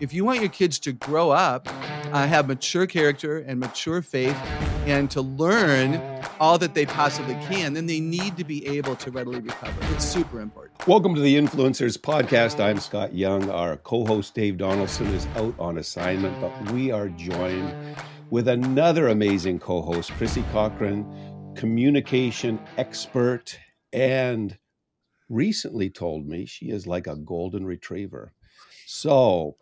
if you want your kids to grow up, uh, have mature character and mature faith, and to learn all that they possibly can, then they need to be able to readily recover. It's super important. Welcome to the Influencers Podcast. I'm Scott Young. Our co host Dave Donaldson is out on assignment, but we are joined with another amazing co host, Chrissy Cochran, communication expert, and recently told me she is like a golden retriever. So,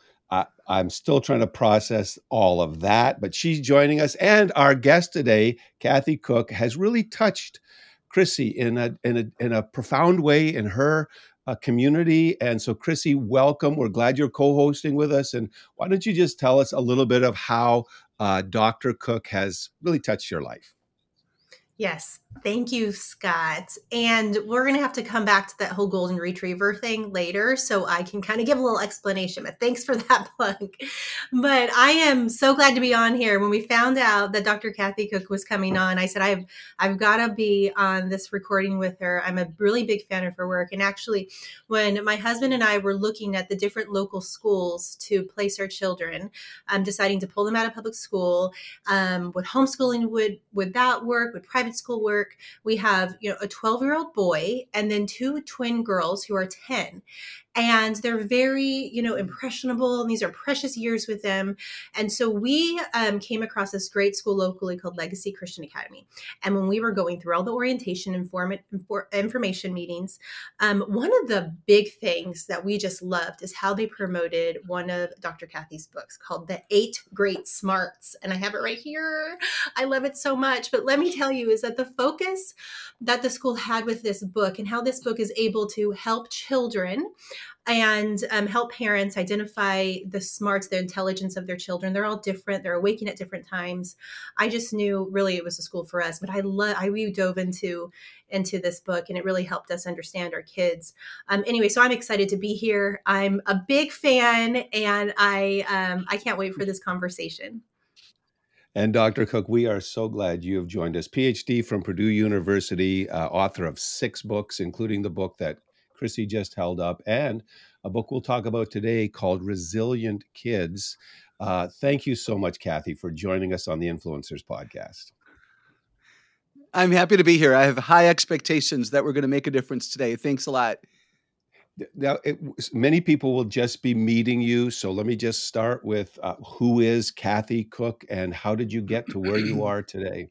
I, am still trying to process all of that, but she's joining us. And our guest today, Kathy Koch, has really touched Chrissy in a, in a, in a profound way in her uh, community. And so, Chrissy, welcome. We're glad you're co hosting with us. And why don't you just tell us a little bit of how uh, Dr. Koch has really touched your life? Yes, thank you, Scott. And we're going to have to come back to that whole golden retriever thing later so I can kind of give a little explanation. But thanks for that plug. But I am so glad to be on here. When we found out that Dr. Kathy Koch was coming on, I said, I've, I've got to be on this recording with her. I'm a really big fan of her work. And actually, when my husband and I were looking at the different local schools to place our children, um, deciding to pull them out of public school, um, would homeschooling would, would that work? Would private school work. We have, you know, a 12 year old boy and then two twin girls who are 10 and they're very you know impressionable and these are precious years with them. And so we um, came across this great school locally called legacy christian academy. And when we were going through all the orientation inform- information meetings um, one of the big things that we just loved is how they promoted one of dr kathy's books called the eight great smarts. And i have it right here. I love it so much. But let me tell you is that the focus that the school had with this book and how this book is able to help children and um, help parents identify the smarts, the intelligence of their children. They're all different. They're awaking at different times. I just knew really it was a school for us, but I love, I we dove into, into this book and it really helped us understand our kids. Um, anyway, so I'm excited to be here. I'm a big fan and I, um, I can't wait for this conversation. And Dr. Koch, we are so glad you have joined us. PhD from Purdue University, uh, author of six books, including the book that Chrissy just held up, and a book we'll talk about today called Resilient Kids. Uh, thank you so much, Kathy, for joining us on the Influencers Podcast. I'm happy to be here. I have high expectations that we're going to make a difference today. Thanks a lot. Now, it, many people will just be meeting you. So let me just start with uh, who is Kathy Koch and how did you get to where you are today?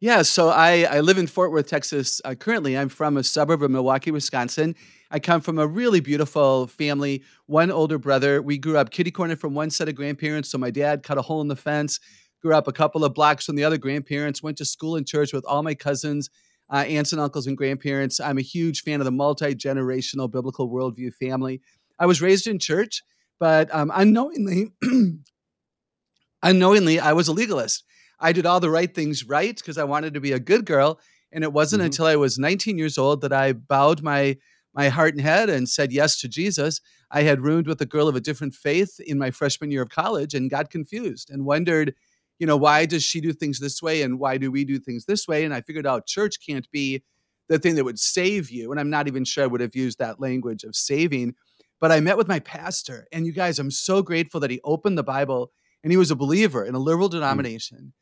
Yeah, so I, I live in Fort Worth, Texas. Uh, currently, I'm from a suburb of Milwaukee, Wisconsin. I come from a really beautiful family, one older brother. We grew up kitty corner from one set of grandparents. So my dad cut a hole in the fence, grew up a couple of blocks from the other grandparents, went to school and church with all my cousins, uh, aunts and uncles and grandparents. I'm a huge fan of the multi generational biblical worldview family. I was raised in church, but um, unknowingly, unknowingly, I was a legalist. I did all the right things right because I wanted to be a good girl. And it wasn't mm-hmm. until I was 19 years old that I bowed my my heart and head and said yes to Jesus. I had roomed with a girl of a different faith in my freshman year of college and got confused and wondered, you know, why does she do things this way and why do we do things this way? And I figured out church can't be the thing that would save you. And I'm not even sure I would have used that language of saving. But I met with my pastor, and you guys, I'm so grateful that he opened the Bible and he was a believer in a liberal mm. denomination. Mm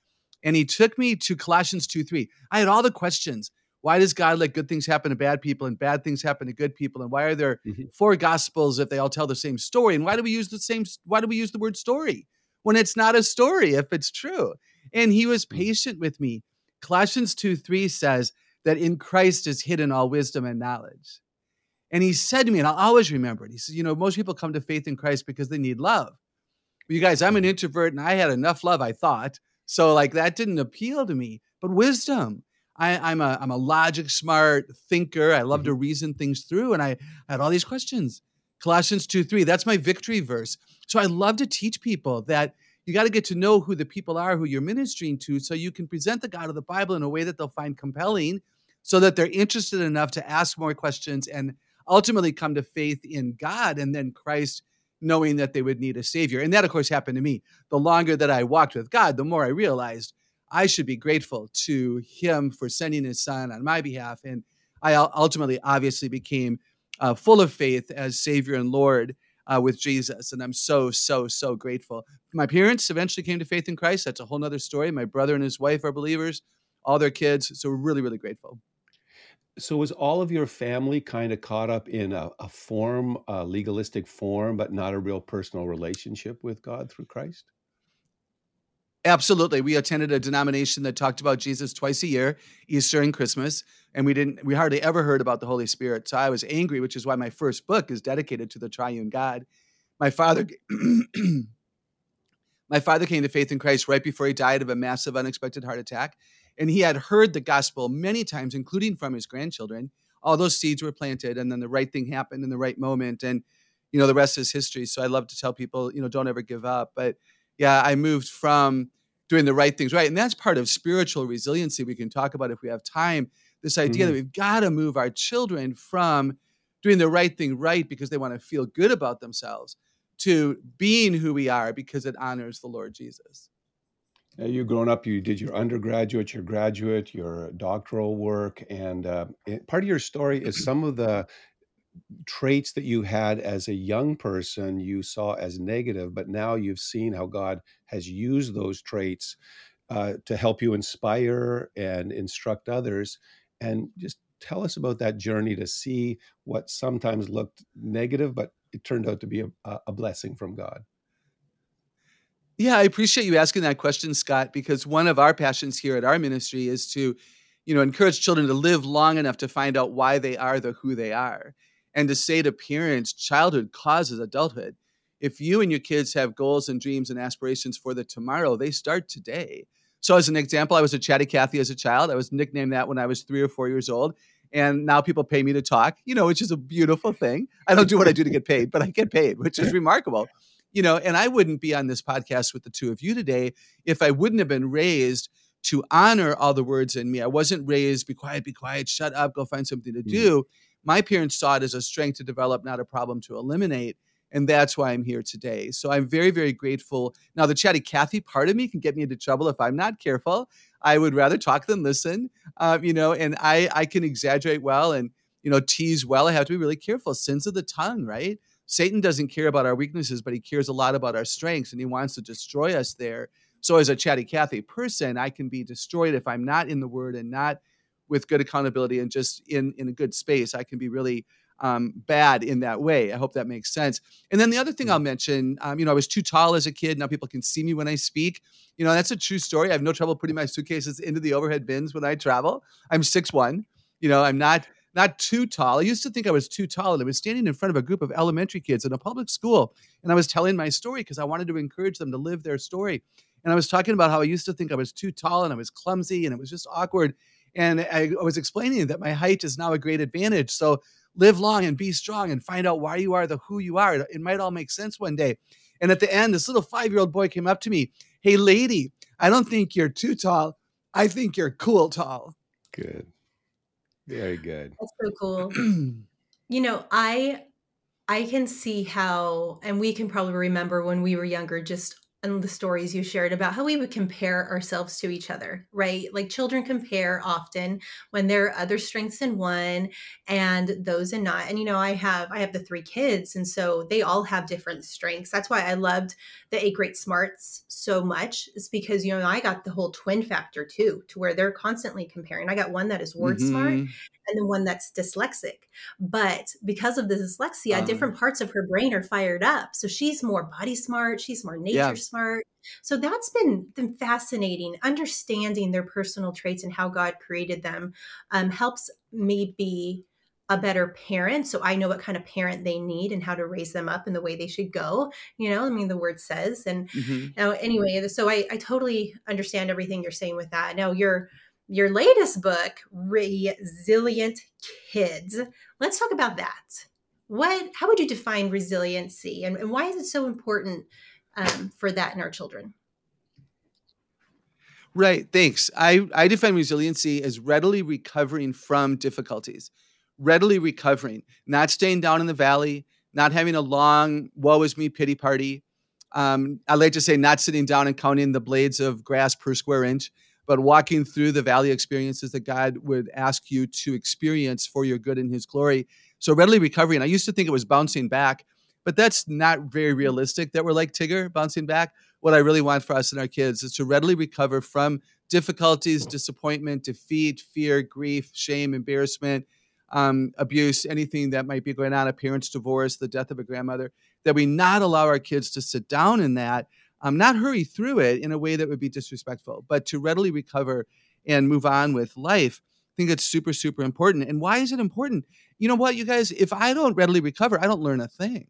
and he took me to Colossians 2 3. I had all the questions. Why does God let good things happen to bad people and bad things happen to good people? And why are there mm-hmm. four gospels if they all tell the same story? And why do we use the same why do we use the word story when it's not a story if it's true? And he was mm. patient with me. Colossians 2 3 says that in Christ is hidden all wisdom and knowledge. And he said to me, and I'll always remember it. He says, You know, most people come to faith in Christ because they need love. You guys, I'm an mm-hmm. introvert and I had enough love, I thought. So like that didn't appeal to me. But wisdom. I, am a I'm a logic smart thinker. I love mm-hmm. to reason things through, and I, I had all these questions. Colossians 2 3, that's my victory verse. So I love to teach people that you got to get to know who the people are who you're ministering to so you can present the God of the Bible in a way that they'll find compelling so that they're interested enough to ask more questions and ultimately come to faith in God and then Christ knowing that they would need a savior. And that, of course, happened to me. The longer that I walked with God, the more I realized I should be grateful to Him for sending His Son on my behalf. And I ultimately, obviously, became uh, full of faith as Savior and Lord uh, with Jesus. And I'm so, so, so grateful. My parents eventually came to faith in Christ. That's a whole nother story. My brother and his wife are believers, all their kids. So we're really, really grateful. So was all of your family kind of caught up in a, a form, a legalistic form, but not a real personal relationship with God through Christ? Absolutely. We attended a denomination that talked about Jesus twice a year, Easter and Christmas, and we didn't we hardly ever heard about the Holy Spirit. So I was angry, which is why my first book is dedicated to the triune God. My father My father came to faith in Christ right before he died of a massive unexpected heart attack, and he had heard the gospel many times including from his grandchildren. All those seeds were planted and then the right thing happened in the right moment and you know the rest is history. So I love to tell people, you know, don't ever give up. But yeah, I moved from doing the right things right. And that's part of spiritual resiliency we can talk about if we have time. This idea mm-hmm. that we've got to move our children from doing the right thing right because they want to feel good about themselves to being who we are because it honors the Lord Jesus. Now, you grown up, you did your undergraduate, your graduate, your doctoral work, and uh, part of your story is some of the traits that you had as a young person you saw as negative, but now you've seen how God has used those traits uh, to help you inspire and instruct others. And just tell us about that journey to see what sometimes looked negative, but it turned out to be a, a blessing from God. Yeah, I appreciate you asking that question, Scott, because one of our passions here at our ministry is to, you know, encourage children to live long enough to find out why they are the who they are and to say to parents, childhood causes adulthood. If you and your kids have goals and dreams and aspirations for the tomorrow, they start today. So, as an example, I was a chatty Cathy as a child. I was nicknamed that when I was three or four years old. And now people pay me to talk, you know, which is a beautiful thing. I don't do what I do to get paid, but I get paid, which is remarkable. You know, and I wouldn't be on this podcast with the two of you today if I wouldn't have been raised to honor all the words in me. I wasn't raised, be quiet, be quiet, shut up, go find something to mm. do. Mm-hmm my parents saw it as a strength to develop, not a problem to eliminate. And that's why I'm here today. So I'm very, very grateful. Now, the chatty Cathy part of me can get me into trouble if I'm not careful. I would rather talk than listen, uh, you know, and I, I can exaggerate well and, you know, tease well. I have to be really careful. Sins of the tongue, right? Satan doesn't care about our weaknesses, but he cares a lot about our strengths and he wants to destroy us there. So, as a chatty Cathy person, I can be destroyed if I'm not in the word and not with good accountability and just in in a good space, I can be really um, bad in that way. I hope that makes sense. And then the other thing I'll mm. mention, um, you know, I was too tall as a kid. Now people can see me when I speak. You know, that's a true story. I have no trouble putting my suitcases into the overhead bins when I travel. I'm six one. You know, I'm not not too tall. I used to think I was too tall, and I was standing in front of a group of elementary kids in a public school, and I was telling my story because I wanted to encourage them to live their story. And I was talking about how I used to think I was too tall and I was clumsy and it was just awkward. And I was explaining that my height is now a great advantage. So live long and be strong and find out why you are the who you are. It might all make sense one day. And at the end, this little five year old boy came up to me. Hey, lady, I don't think you're too tall. I think you're cool tall. Good. Very good. That's so cool. you know, I I can see how and we can probably remember when we were younger just and the stories you shared about how we would compare ourselves to each other, right? Like children compare often when there are other strengths in one and those in not. And you know, I have I have the three kids, and so they all have different strengths. That's why I loved the eight great smarts so much. Is because you know I got the whole twin factor too, to where they're constantly comparing. I got one that is word mm-hmm. smart and the one that's dyslexic. But because of the dyslexia, um, different parts of her brain are fired up. So she's more body smart, she's more nature yeah. smart. So that's been, been fascinating. Understanding their personal traits and how God created them um, helps me be a better parent. So I know what kind of parent they need and how to raise them up in the way they should go. You know, I mean, the word says. And mm-hmm. now, anyway, so I, I totally understand everything you're saying with that. Now, you're your latest book, Resilient Kids. Let's talk about that. What, how would you define resiliency, and, and why is it so important um, for that in our children? Right. Thanks. I, I define resiliency as readily recovering from difficulties, readily recovering, not staying down in the valley, not having a long woe is me pity party. Um, I like to say not sitting down and counting the blades of grass per square inch, but walking through the valley experiences that God would ask you to experience for your good and His glory. So readily recovering. I used to think it was bouncing back, but that's not very realistic that we're like Tigger bouncing back. What I really want for us and our kids is to readily recover from difficulties, disappointment, defeat, fear, grief, shame, embarrassment, um, abuse, anything that might be going on, a parent's divorce, the death of a grandmother, that we not allow our kids to sit down in that, um, not hurry through it in a way that would be disrespectful, but to readily recover and move on with life. I think it's super, super important. And why is it important? You know what, you guys, if I don't readily recover, I don't learn a thing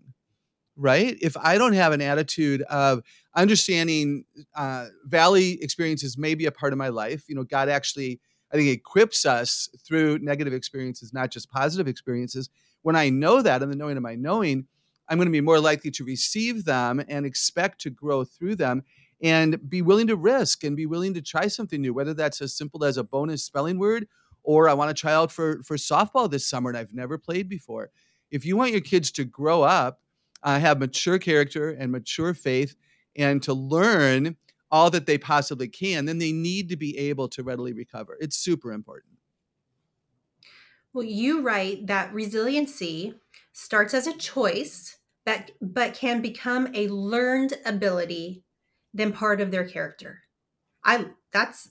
right? If I don't have an attitude of understanding uh, valley experiences may be a part of my life, you know, God actually, I think, equips us through negative experiences, not just positive experiences. When I know that and the knowing of my knowing, I'm going to be more likely to receive them and expect to grow through them and be willing to risk and be willing to try something new, whether that's as simple as a bonus spelling word or I want to try out for, for softball this summer and I've never played before. If you want your kids to grow up uh, have mature character and mature faith and to learn all that they possibly can, then they need to be able to readily recover. It's super important. Well, you write that resiliency starts as a choice that but can become a learned ability than part of their character. I that's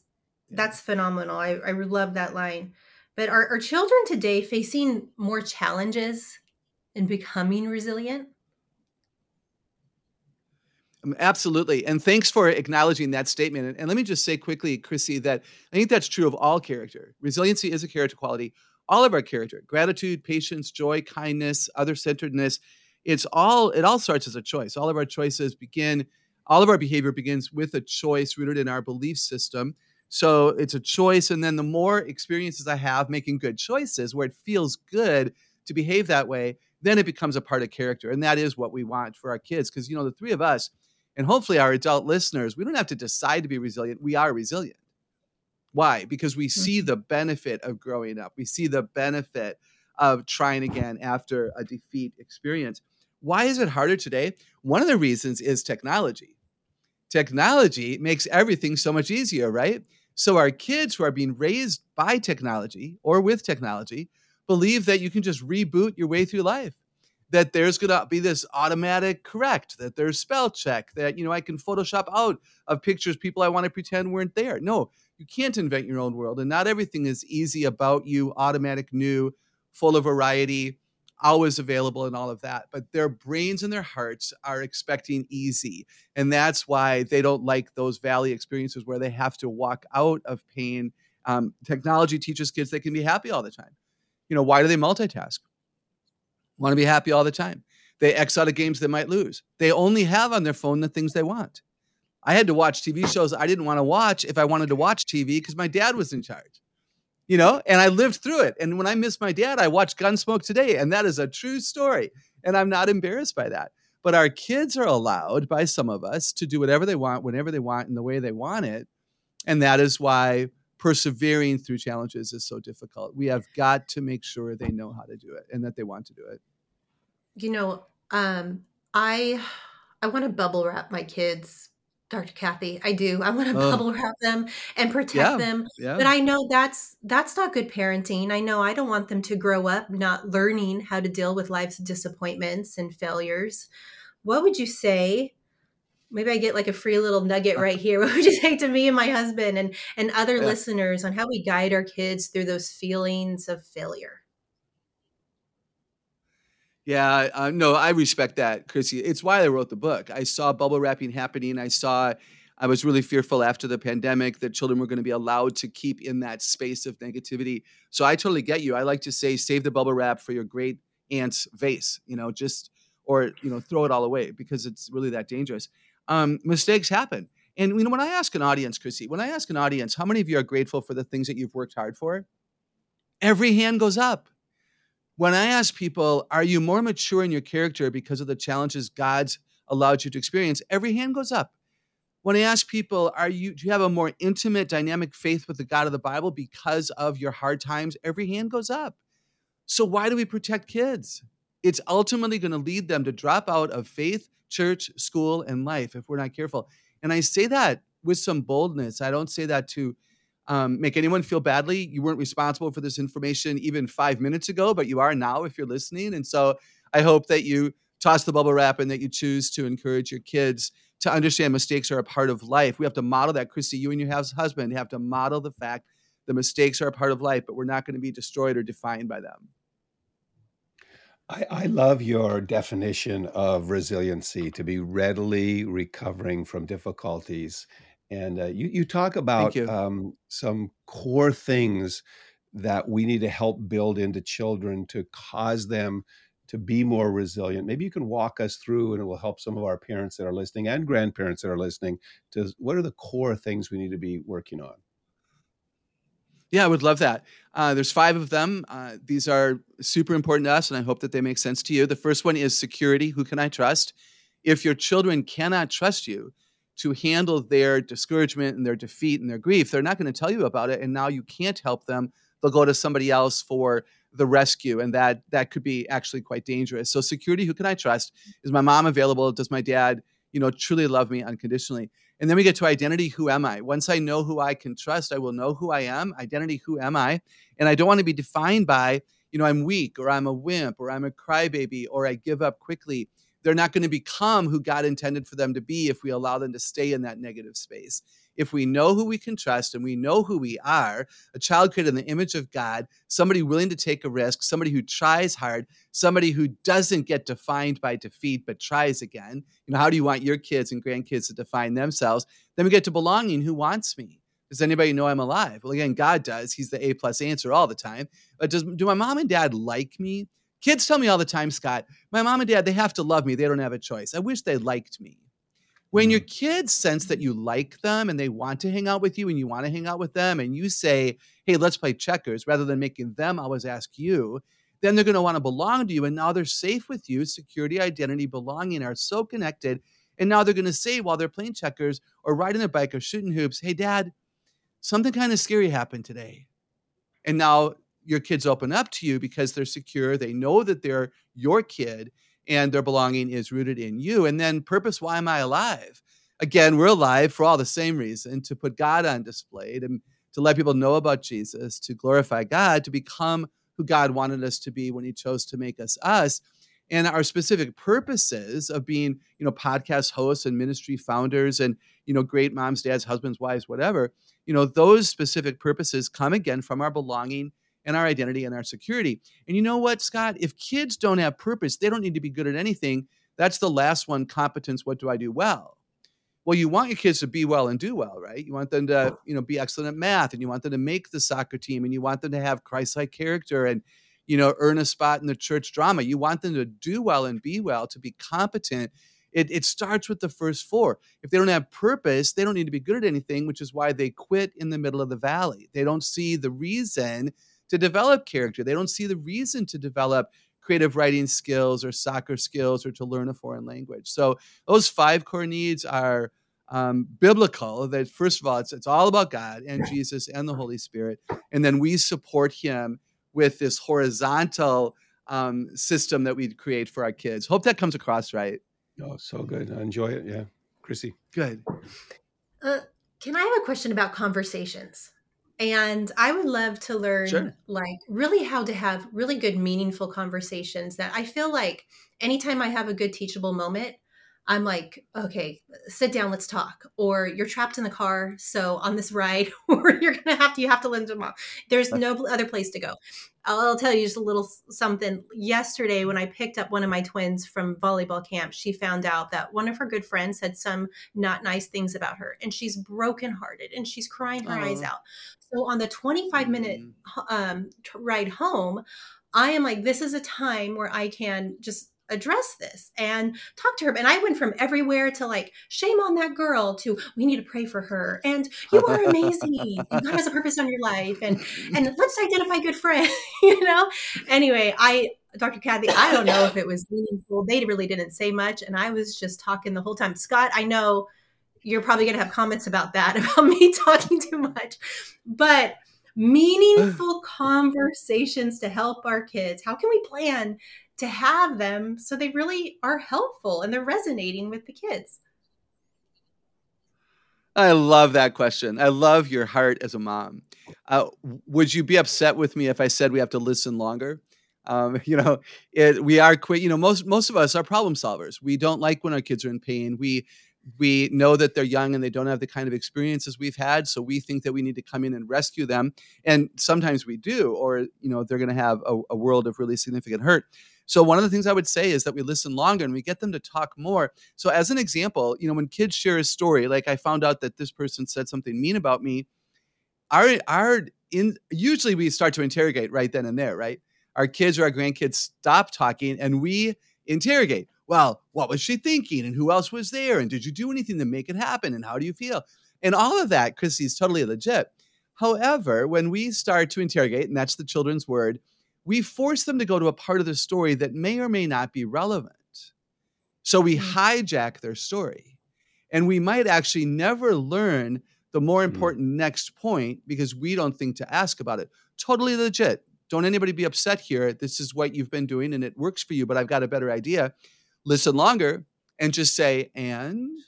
that's phenomenal. I, I love that line. But are, are children today facing more challenges in becoming resilient? Um, absolutely. And thanks for acknowledging that statement. And, let me just say quickly, Chrissy, that I think that's true of all character. Resiliency is a character quality. All of our character, gratitude, patience, joy, kindness, other centeredness, it's all, it all starts as a choice. All of our choices begin, all of our behavior begins with a choice rooted in our belief system. So it's a choice. And then the more experiences I have making good choices where it feels good to behave that way, then it becomes a part of character. And that is what we want for our kids. Because, you know, the three of us, and hopefully our adult listeners, we don't have to decide to be resilient. We are resilient. Why? Because we see mm-hmm. the benefit of growing up. We see the benefit of trying again after a defeat experience. Why is it harder today? One of the reasons is technology. Technology makes everything so much easier, right? So our kids who are being raised by technology or with technology believe that you can just reboot your way through life that there's going to be this automatic correct, that there's spell check, that, you know, I can Photoshop out of pictures people I want to pretend weren't there. No, you can't invent your own world. And not everything is easy about you, automatic, new, full of variety, always available, and all of that. But their brains and their hearts are expecting easy. And that's why they don't like those valley experiences where they have to walk out of pain. Um, technology teaches kids they can be happy all the time. You know, why do they multitask? Want to be happy all the time. They X out of games they might lose. They only have on their phone the things they want. I had to watch TV shows I didn't want to watch if I wanted to watch TV because my dad was in charge. You know, and I lived through it. And when I miss my dad, I watch Gunsmoke today. And that is a true story. And I'm not embarrassed by that. But our kids are allowed by some of us to do whatever they want, whenever they want, in the way they want it. And that is why persevering through challenges is so difficult. We have got to make sure they know how to do it and that they want to do it. You know, um, I I want to bubble wrap my kids, Dr. Kathy. I do. I want to oh. bubble wrap them and protect yeah, them. Yeah. But I know that's that's not good parenting. I know I don't want them to grow up not learning how to deal with life's disappointments and failures. What would you say maybe I get like a free little nugget right here. What would you say to me and my husband and and other yeah. listeners on how we guide our kids through those feelings of failure? Yeah, uh, no, I respect that, Chrissy. It's why I wrote the book. I saw bubble wrapping happening. I saw, I was really fearful after the pandemic that children were going to be allowed to keep in that space of negativity. So I totally get you. I like to say, save the bubble wrap for your great aunt's vase. You know, just or you know, throw it all away because it's really that dangerous um, mistakes happen. And you know, when I ask an audience, Chrissy, when I ask an audience, how many of you are grateful for the things that you've worked hard for? Every hand goes up. When I ask people, are you more mature in your character because of the challenges God's allowed you to experience? Every hand goes up. When I ask people, are you do you have a more intimate, dynamic faith with the God of the Bible because of your hard times? Every hand goes up. So why do we protect kids? It's ultimately going to lead them to drop out of faith church, school, and life if we're not careful. And I say that with some boldness. I don't say that to um, make anyone feel badly. You weren't responsible for this information even five minutes ago, but you are now if you're listening. And so I hope that you toss the bubble wrap and that you choose to encourage your kids to understand mistakes are a part of life. We have to model that. Christy, you and your husband have to model the fact the mistakes are a part of life, but we're not going to be destroyed or defined by them. I, I love your definition of resiliency to be readily recovering from difficulties. And uh, you, you talk about you. um, some core things that we need to help build into children to cause them to be more resilient. Maybe you can walk us through, and it will help some of our parents that are listening and grandparents that are listening to what are the core things we need to be working on. Yeah, I would love that. Uh, there's five of them. Uh, these are super important to us, and I hope that they make sense to you. The first one is security. Who can I trust? If your children cannot trust you to handle their discouragement and their defeat and their grief, they're not going to tell you about it, and now you can't help them. They'll go to somebody else for the rescue, and that that could be actually quite dangerous. So, security. Who can I trust? Is my mom available? Does my dad, you know, truly love me unconditionally? And then we get to identity who am I? Once I know who I can trust, I will know who I am. Identity who am I? And I don't want to be defined by, you know, I'm weak or I'm a wimp or I'm a crybaby or I give up quickly. They're not going to become who God intended for them to be if we allow them to stay in that negative space if we know who we can trust and we know who we are, a child created in the image of God, somebody willing to take a risk, somebody who tries hard, somebody who doesn't get defined by defeat but tries again. You know, how do you want your kids and grandkids to define themselves? Then we get to belonging. Who wants me? Does anybody know I'm alive? Well, again, God does. He's the A plus answer all the time. But does do my mom and dad like me? Kids tell me all the time, Scott, my mom and dad, they have to love me. They don't have a choice. I wish they liked me. When your mm-hmm. kids sense that you like them and they want to hang out with you and you want to hang out with them and you say, hey, let's play checkers rather than making them always ask you, then they're going to want to belong to you. And now they're safe with you. Security, identity, belonging are so connected. And now they're going to say while they're playing checkers or riding their bike or shooting hoops, hey, dad, something kind of scary happened today. And now your kids open up to you because they're secure. They know that they're your kid and their belonging is rooted in you. And then, purpose why am I alive? Again, we're alive for all the same reason to put God on display, to, to let people know about Jesus, to glorify God, to become who God wanted us to be when He chose to make us us. And our specific purposes of being, you know, podcast hosts and ministry founders and, you know, great moms, dads, husbands, wives, whatever, you know, those specific purposes come again from our belonging and our identity and our security. And you know what, Scott? If kids don't have purpose, they don't need to be good at anything. That's the last one competence. What do I do well? Well, you want your kids to be well and do well, right? You want them to, you know, be excellent at math and you want them to make the soccer team and you want them to have Christ-like character and, you know, earn a spot in the church drama. You want them to do well and be well, to be competent. It, it starts with the first four. If they don't have purpose, they don't need to be good at anything, which is why they quit in the middle of the valley. They don't see the reason to develop character. They don't see the reason to develop creative writing skills or soccer skills or to learn a foreign language. So those five core needs are um, biblical. That first of all, it's it's all about God and Jesus and the Holy Spirit, and then we support Him with this horizontal um, system that we create for our kids. Hope that comes across right. Oh, so good. I enjoy it. Yeah, Chrissy. Good. Uh, can I have a question about conversations? And I would love to learn sure. like really how to have really good meaningful conversations that I feel like anytime I have a good teachable moment, I'm like, okay, sit down, let's talk. Or you're trapped in the car, so on this ride, or you're gonna have to you have to lend them mom. There's no other place to go. I'll, tell you just a little something. Yesterday, when I picked up one of my twins from volleyball camp, she found out that one of her good friends said some not nice things about her, and she's brokenhearted and she's crying her eyes out. So on the 25 minute mm. um, ride home, I am like, this is a time where I can just address this and talk to her. And I went from everywhere to like, shame on that girl to we need to pray for her. And you are amazing. God has a purpose on your life. And and let's identify good friends, you know? Anyway, I Dr. Kathy, I don't know if it was meaningful. They really didn't say much. And I was just talking the whole time. Scott, I know you're probably gonna have comments about that, about me talking too much. But meaningful conversations to help our kids. How can we plan to have them so they really are helpful and they're resonating with the kids? I love that question. I love your heart as a mom. Uh, would you be upset with me if I said we have to listen longer? Um, you know, it, we are quick. You know, most most of us are problem solvers. We don't like when our kids are in pain. We we know that they're young and they don't have the kind of experiences we've had so we think that we need to come in and rescue them. And sometimes we do or you know they're going to have a, a, world of really significant hurt. So one of the things i would say is that we listen longer and we get them to talk more. So as an example you know when kids share a story like i found out that this person said something mean about me our our in usually we start to interrogate right then and there right? Our kids or our grandkids stop talking and we interrogate. Well, what was she thinking? And who else was there? And did you do anything to make it happen? And how do you feel? And all of that, Chrissy's totally legit. However, when we start to interrogate, and that's the children's word, we force them to go to a part of the story that may or may not be relevant. So we mm-hmm. hijack their story. And we might actually never learn the more mm. important mm. next point because we don't think to ask about it. Totally legit don't anybody be upset here. This is what you've been doing and it works for you, but I've got a better idea. Listen longer and just say, and,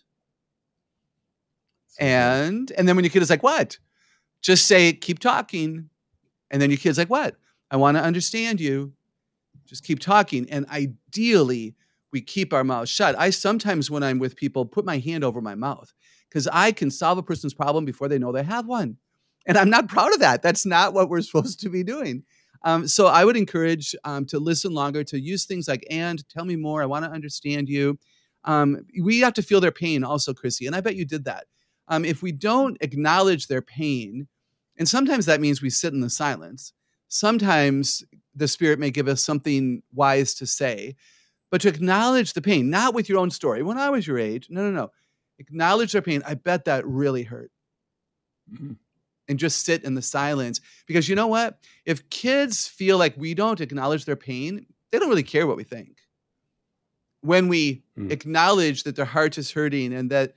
and, and then when your kid is like, what? Just say, keep talking. And then your kid's like, what? I want to understand you. Just keep talking. And ideally, we keep our mouths shut. I sometimes, when I'm with people, put my hand over my mouth because I can solve a person's problem before they know they have one. And I'm not proud of that. That's not what we're supposed to be doing. Um, so I would encourage um, to listen longer, to use things like "and," "tell me more," "I want to understand you." Um, we have to feel their pain, also, Chrissy, and I bet you did that. Um, if we don't acknowledge their pain, and sometimes that means we sit in the silence. Sometimes the Spirit may give us something wise to say, but to acknowledge the pain, not with your own story. When I was your age, no, no, no. Acknowledge their pain. I bet that really hurt. Mm-hmm and just sit in the silence. Because you know what? If kids feel like we don't acknowledge their pain, they don't really care what we think. When we mm. acknowledge that their heart is hurting and that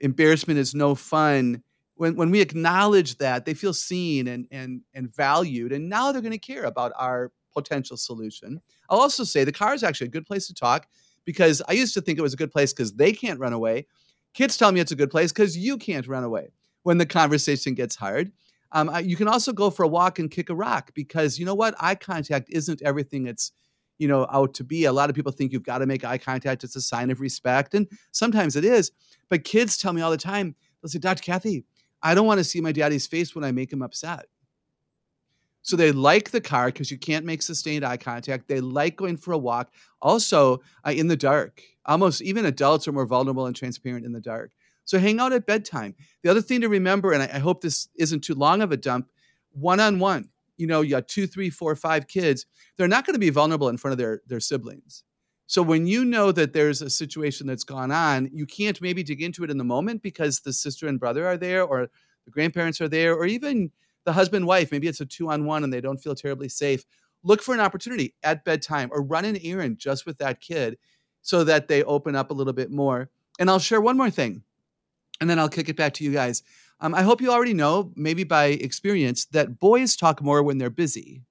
embarrassment is no fun, when, when we acknowledge that, they feel seen and, and, and valued. And now they're going to care about our potential solution. I'll also say the car is actually a good place to talk because I used to think it was a good place because they can't run away. Kids tell me it's a good place because you can't run away when the conversation gets hard. Um, you can also go for a walk and kick a rock because you know what? Eye contact isn't everything it's you know out to be. A lot of people think you've got to make eye contact. It's a sign of respect, and sometimes it is. But kids tell me all the time. They'll say, "Dr. Kathy, I don't want to see my daddy's face when I make him upset." So they like the car because you can't make sustained eye contact. They like going for a walk. Also, uh, in the dark. Almost even adults are more vulnerable and transparent in the dark. So hang out at bedtime. The other thing to remember, and I, I hope this isn't too long of a dump, one on one. You know, you got two, three, four, five kids. They're not going to be vulnerable in front of their their siblings. So when you know that there's a situation that's gone on, you can't maybe dig into it in the moment because the sister and brother are there, or the grandparents are there, or even the husband wife. Maybe it's a two on one and they don't feel terribly safe. Look for an opportunity at bedtime or run an errand just with that kid so that they open up a little bit more. And I'll share one more thing and then I'll kick it back to you guys. Um, I hope you already know, maybe by experience, that boys talk more when they're busy.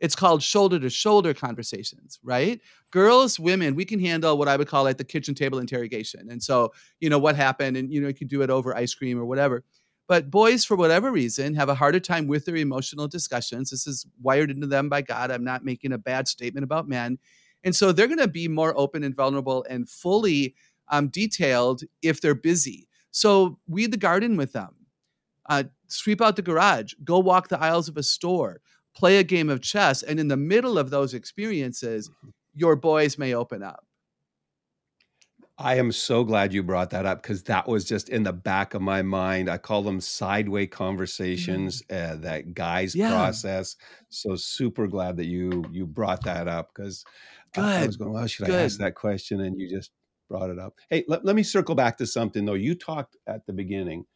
It's called shoulder to shoulder conversations, right? Girls, women, we can handle what I would call like the kitchen table interrogation. And so, you know, what happened, and you know, you can do it over ice cream or whatever. But boys, for whatever reason, have a harder time with their emotional discussions. This is wired into them by God. I'm not making a bad statement about men. And so they're going to be more open and vulnerable and fully um, detailed if they're busy. So weed the garden with them, uh, sweep out the garage, go walk the aisles of a store, play a game of chess. And in the middle of those experiences, mm-hmm. your boys may open up. I am so glad you brought that up because that was just in the back of my mind. I call them sideway conversations mm. uh, that guys yeah. process. So super glad that you you brought that up because I was going, well, should Good. I ask that question? And you just brought it up. Hey, let, let me circle back to something though. You talked at the beginning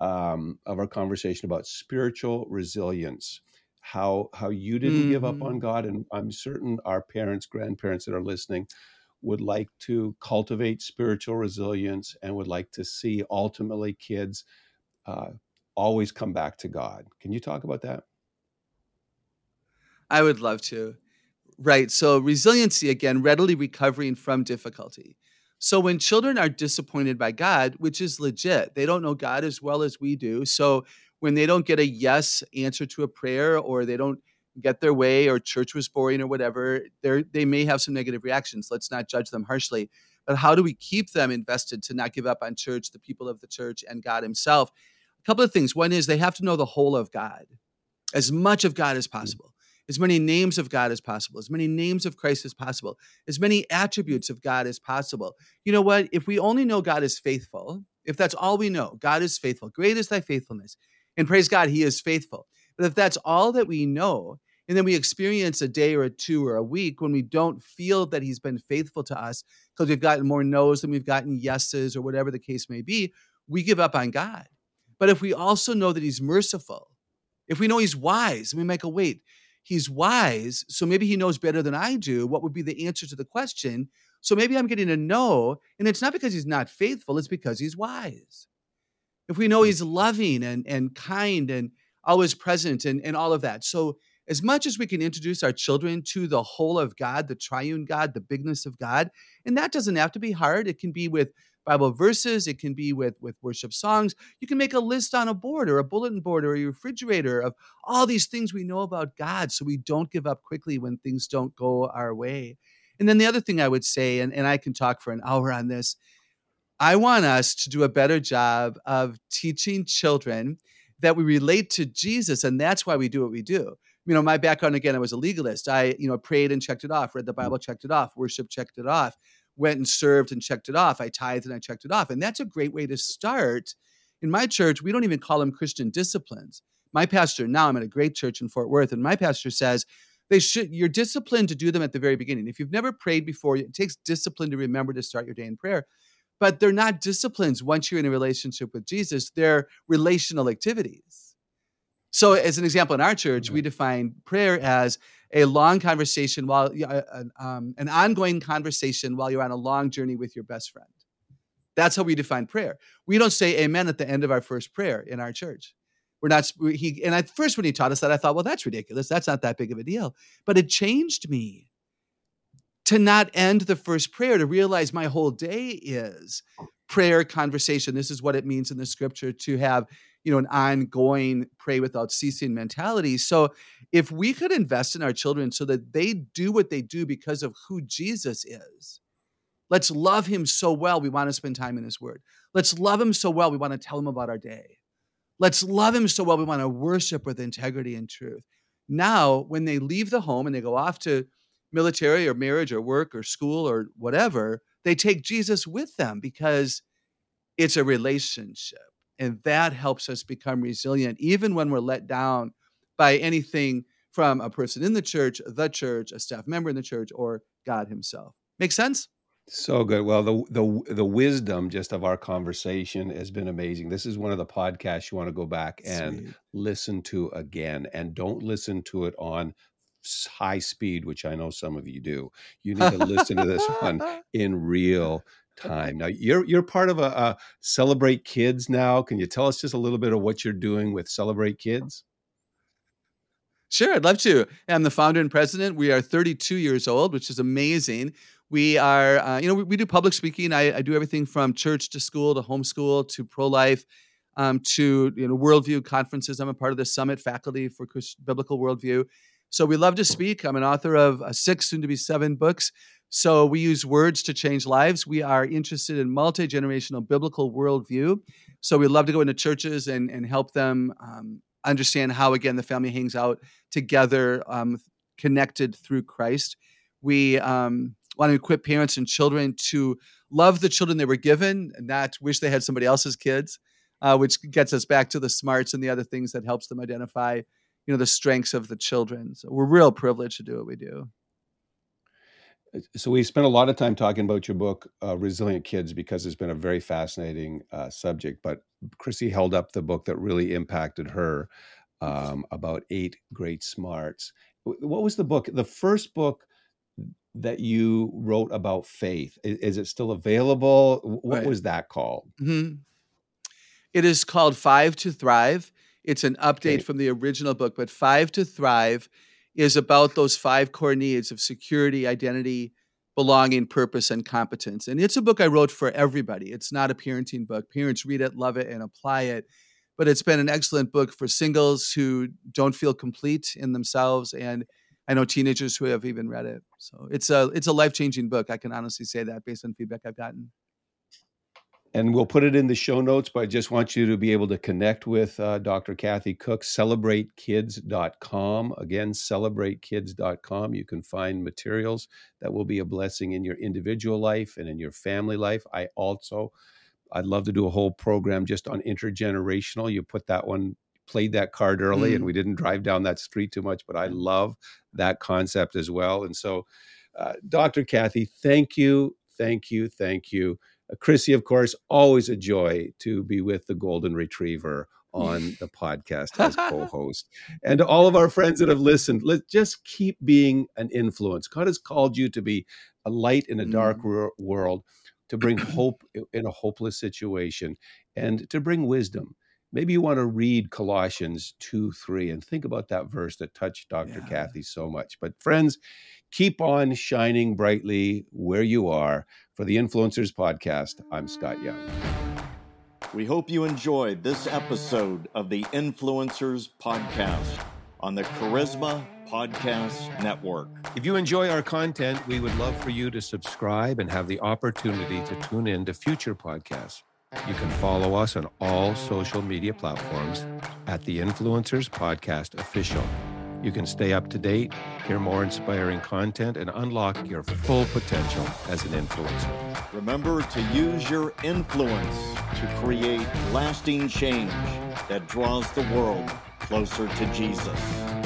um, of our conversation about spiritual resilience, how how you didn't mm-hmm. give up on mm-hmm. God, and I'm certain our parents, grandparents that are listening would like to cultivate spiritual resilience and would like to see ultimately kids uh, always come back to God. Can you talk about that? I would love to. Right. So, resiliency again, readily recovering from difficulty. So when children are disappointed by God, which is legit, they don't know God as well as we do. So when they don't get a yes answer to a prayer or they don't get their way or church was boring or whatever, they they may have some negative reactions. Let's not judge them harshly. But how do we keep them invested to not give up on church, the people of the church, and God Himself? A couple of things. One is they have to know the whole of God, as much of God as mm. possible, as many names of God as possible, as many names of Christ as possible, as many attributes of God as possible. You know what? If we only know God is faithful, if that's all we know, God is faithful, great is thy faithfulness. And praise God, He is faithful. But if that's all that we know, and then we experience a day or a two or a week when we don't feel that He's been faithful to us because we've gotten more no's than we've gotten yeses or whatever the case may be, we give up on God. But if we also know that He's merciful, if we know He's wise, we make a wait, He's wise, so maybe He knows better than I do what would be the answer to the question. So maybe I'm getting a no, and it's not because He's not faithful, it's because He's wise. If we know hmm. He's loving and, and kind and always present and, and all of that. So as much as we can introduce our children to the whole of God, the triune God, the bigness of God, and that doesn't have to be hard. It can be with Bible verses, it can be with with worship songs. You can make a list on a board or a bulletin board or a refrigerator of all these things we know about God so we don't give up quickly when things don't go our way. And then the other thing I would say, and, and I can talk for an hour on this, I want us to do a better job of teaching children that we relate to Jesus, and that's why we do what we do you know, my background again, I was a legalist. I, you know, prayed and checked it off, read the. Bible, checked it off, worship, checked it off, went and served and checked it off. I tithed and I checked it off. And that's a great way to start. In my church, we don't even call them Christian disciplines. My pastor, now I'm at a great church in Fort Worth, and my pastor says they should you're disciplined to do them at the very beginning. If you've never prayed before, it takes discipline to remember to start your day in prayer. But they're not disciplines once you're in a relationship with Jesus, they're relational activities so, as an example, in our church, we define prayer as a long conversation while uh, um, an ongoing conversation while you're on a long journey with your best friend. That's how we define prayer. We don't say amen at the end of our first prayer in our church. We're not, he, and at first when he taught us that, I thought, well, that's ridiculous. That's not that big of a deal. But it changed me to not end the first prayer, to realize my whole day is prayer conversation. This is what it means in the scripture to have you know an ongoing pray without ceasing mentality. So if we could invest in our children so that they do what they do because of who jesus is let's love him so well we want to spend time in his word. Let's love him so well we want to tell him about our day. Let's love him so well we want to worship with integrity and truth. Now when they leave the home and they go off to military or marriage or work or school or whatever they take jesus with them because it's a relationship and that helps us become resilient, even when we're let down by anything from a person in the church, the church, a staff member in the church, or God Himself. Make sense? So good. Well, the the the wisdom just of our conversation has been amazing. This is one of the podcasts you want to go back and Sweet. listen to again, and don't listen to it on high speed, which I know some of you do. You need to listen to this one in real time. Now you're you're part of a, a, Celebrate Kids now. Can you tell us just a little bit of what you're doing with Celebrate Kids? Sure, I'd love to. I'm the founder and president. We are 32 years old, which is amazing. We are, uh, you know, we, we, do public speaking. I, I, do everything from church to school to homeschool to pro life um, to you know worldview conferences. I'm a part of the summit faculty for Christ, biblical worldview. So we love to speak. I'm an author of uh, six, soon to be seven books. So we use words to change lives. We are interested in multi generational biblical worldview. So we love to go into churches and, and help them um, understand how, again, the family hangs out together, um, connected through Christ. We um, want to equip parents and children to love the children they were given and not wish they had somebody else's kids, uh, which gets us back to the smarts and the other things that helps them identify, you know, the strengths of the children. So we're real privileged to do what we do. So we spent a lot of time talking about your book, uh, Resilient Kids, because it's been a very fascinating uh, subject. But Chrissy held up the book that really impacted her um, about eight great smarts. What was the book? The first book that you wrote about faith. Is, is it still available? What right. was that called? Mm-hmm. It is called Five to Thrive. It's an update from the original book, but Five to Thrive is about those five core needs of security, identity, belonging, purpose, and competence. And it's a book I wrote for everybody. It's not a parenting book. Parents read it, love it, and apply it. but it's been an excellent book for singles who don't feel complete in themselves and I know teenagers who have even read it. So it's a it's a life changing book. I can honestly say that based on feedback I've gotten. And we'll put it in the show notes, but I just want you to be able to connect with uh, Dr. Kathy Koch, celebratekids.com. Again, celebratekids.com. You can find materials that will be a blessing in your individual life and in your family life. I also, I'd love to do a whole program just on intergenerational. You put that one played that card early mm. and we didn't drive down that street too much, but I love that concept as well. And so, uh, Dr. Kathy, thank you, thank you, thank you. Chrissy, of course, always a joy to be with the Golden Retriever on the podcast as co-host. And to all of our friends that have listened, let's just keep being an influence. God has called you to be a light in a dark mm. world, to bring hope in a hopeless situation, and to bring wisdom maybe you want to read Colossians 2 3 and think about that verse that touched Dr. Yeah. Kathy so much. But, friends, keep on shining brightly where you are. For the Influencers Podcast, I'm Scott Young. We hope you enjoyed this episode of the Influencers Podcast on the Charisma Podcast Network. If you enjoy our content, we would love for you to subscribe and have the opportunity to tune in to future podcasts. You can follow us on all social media platforms at the Influencers Podcast Official. You can stay up to date, hear more inspiring content, and unlock your full potential as an influencer. Remember to use your influence to create lasting change that draws the world closer to Jesus.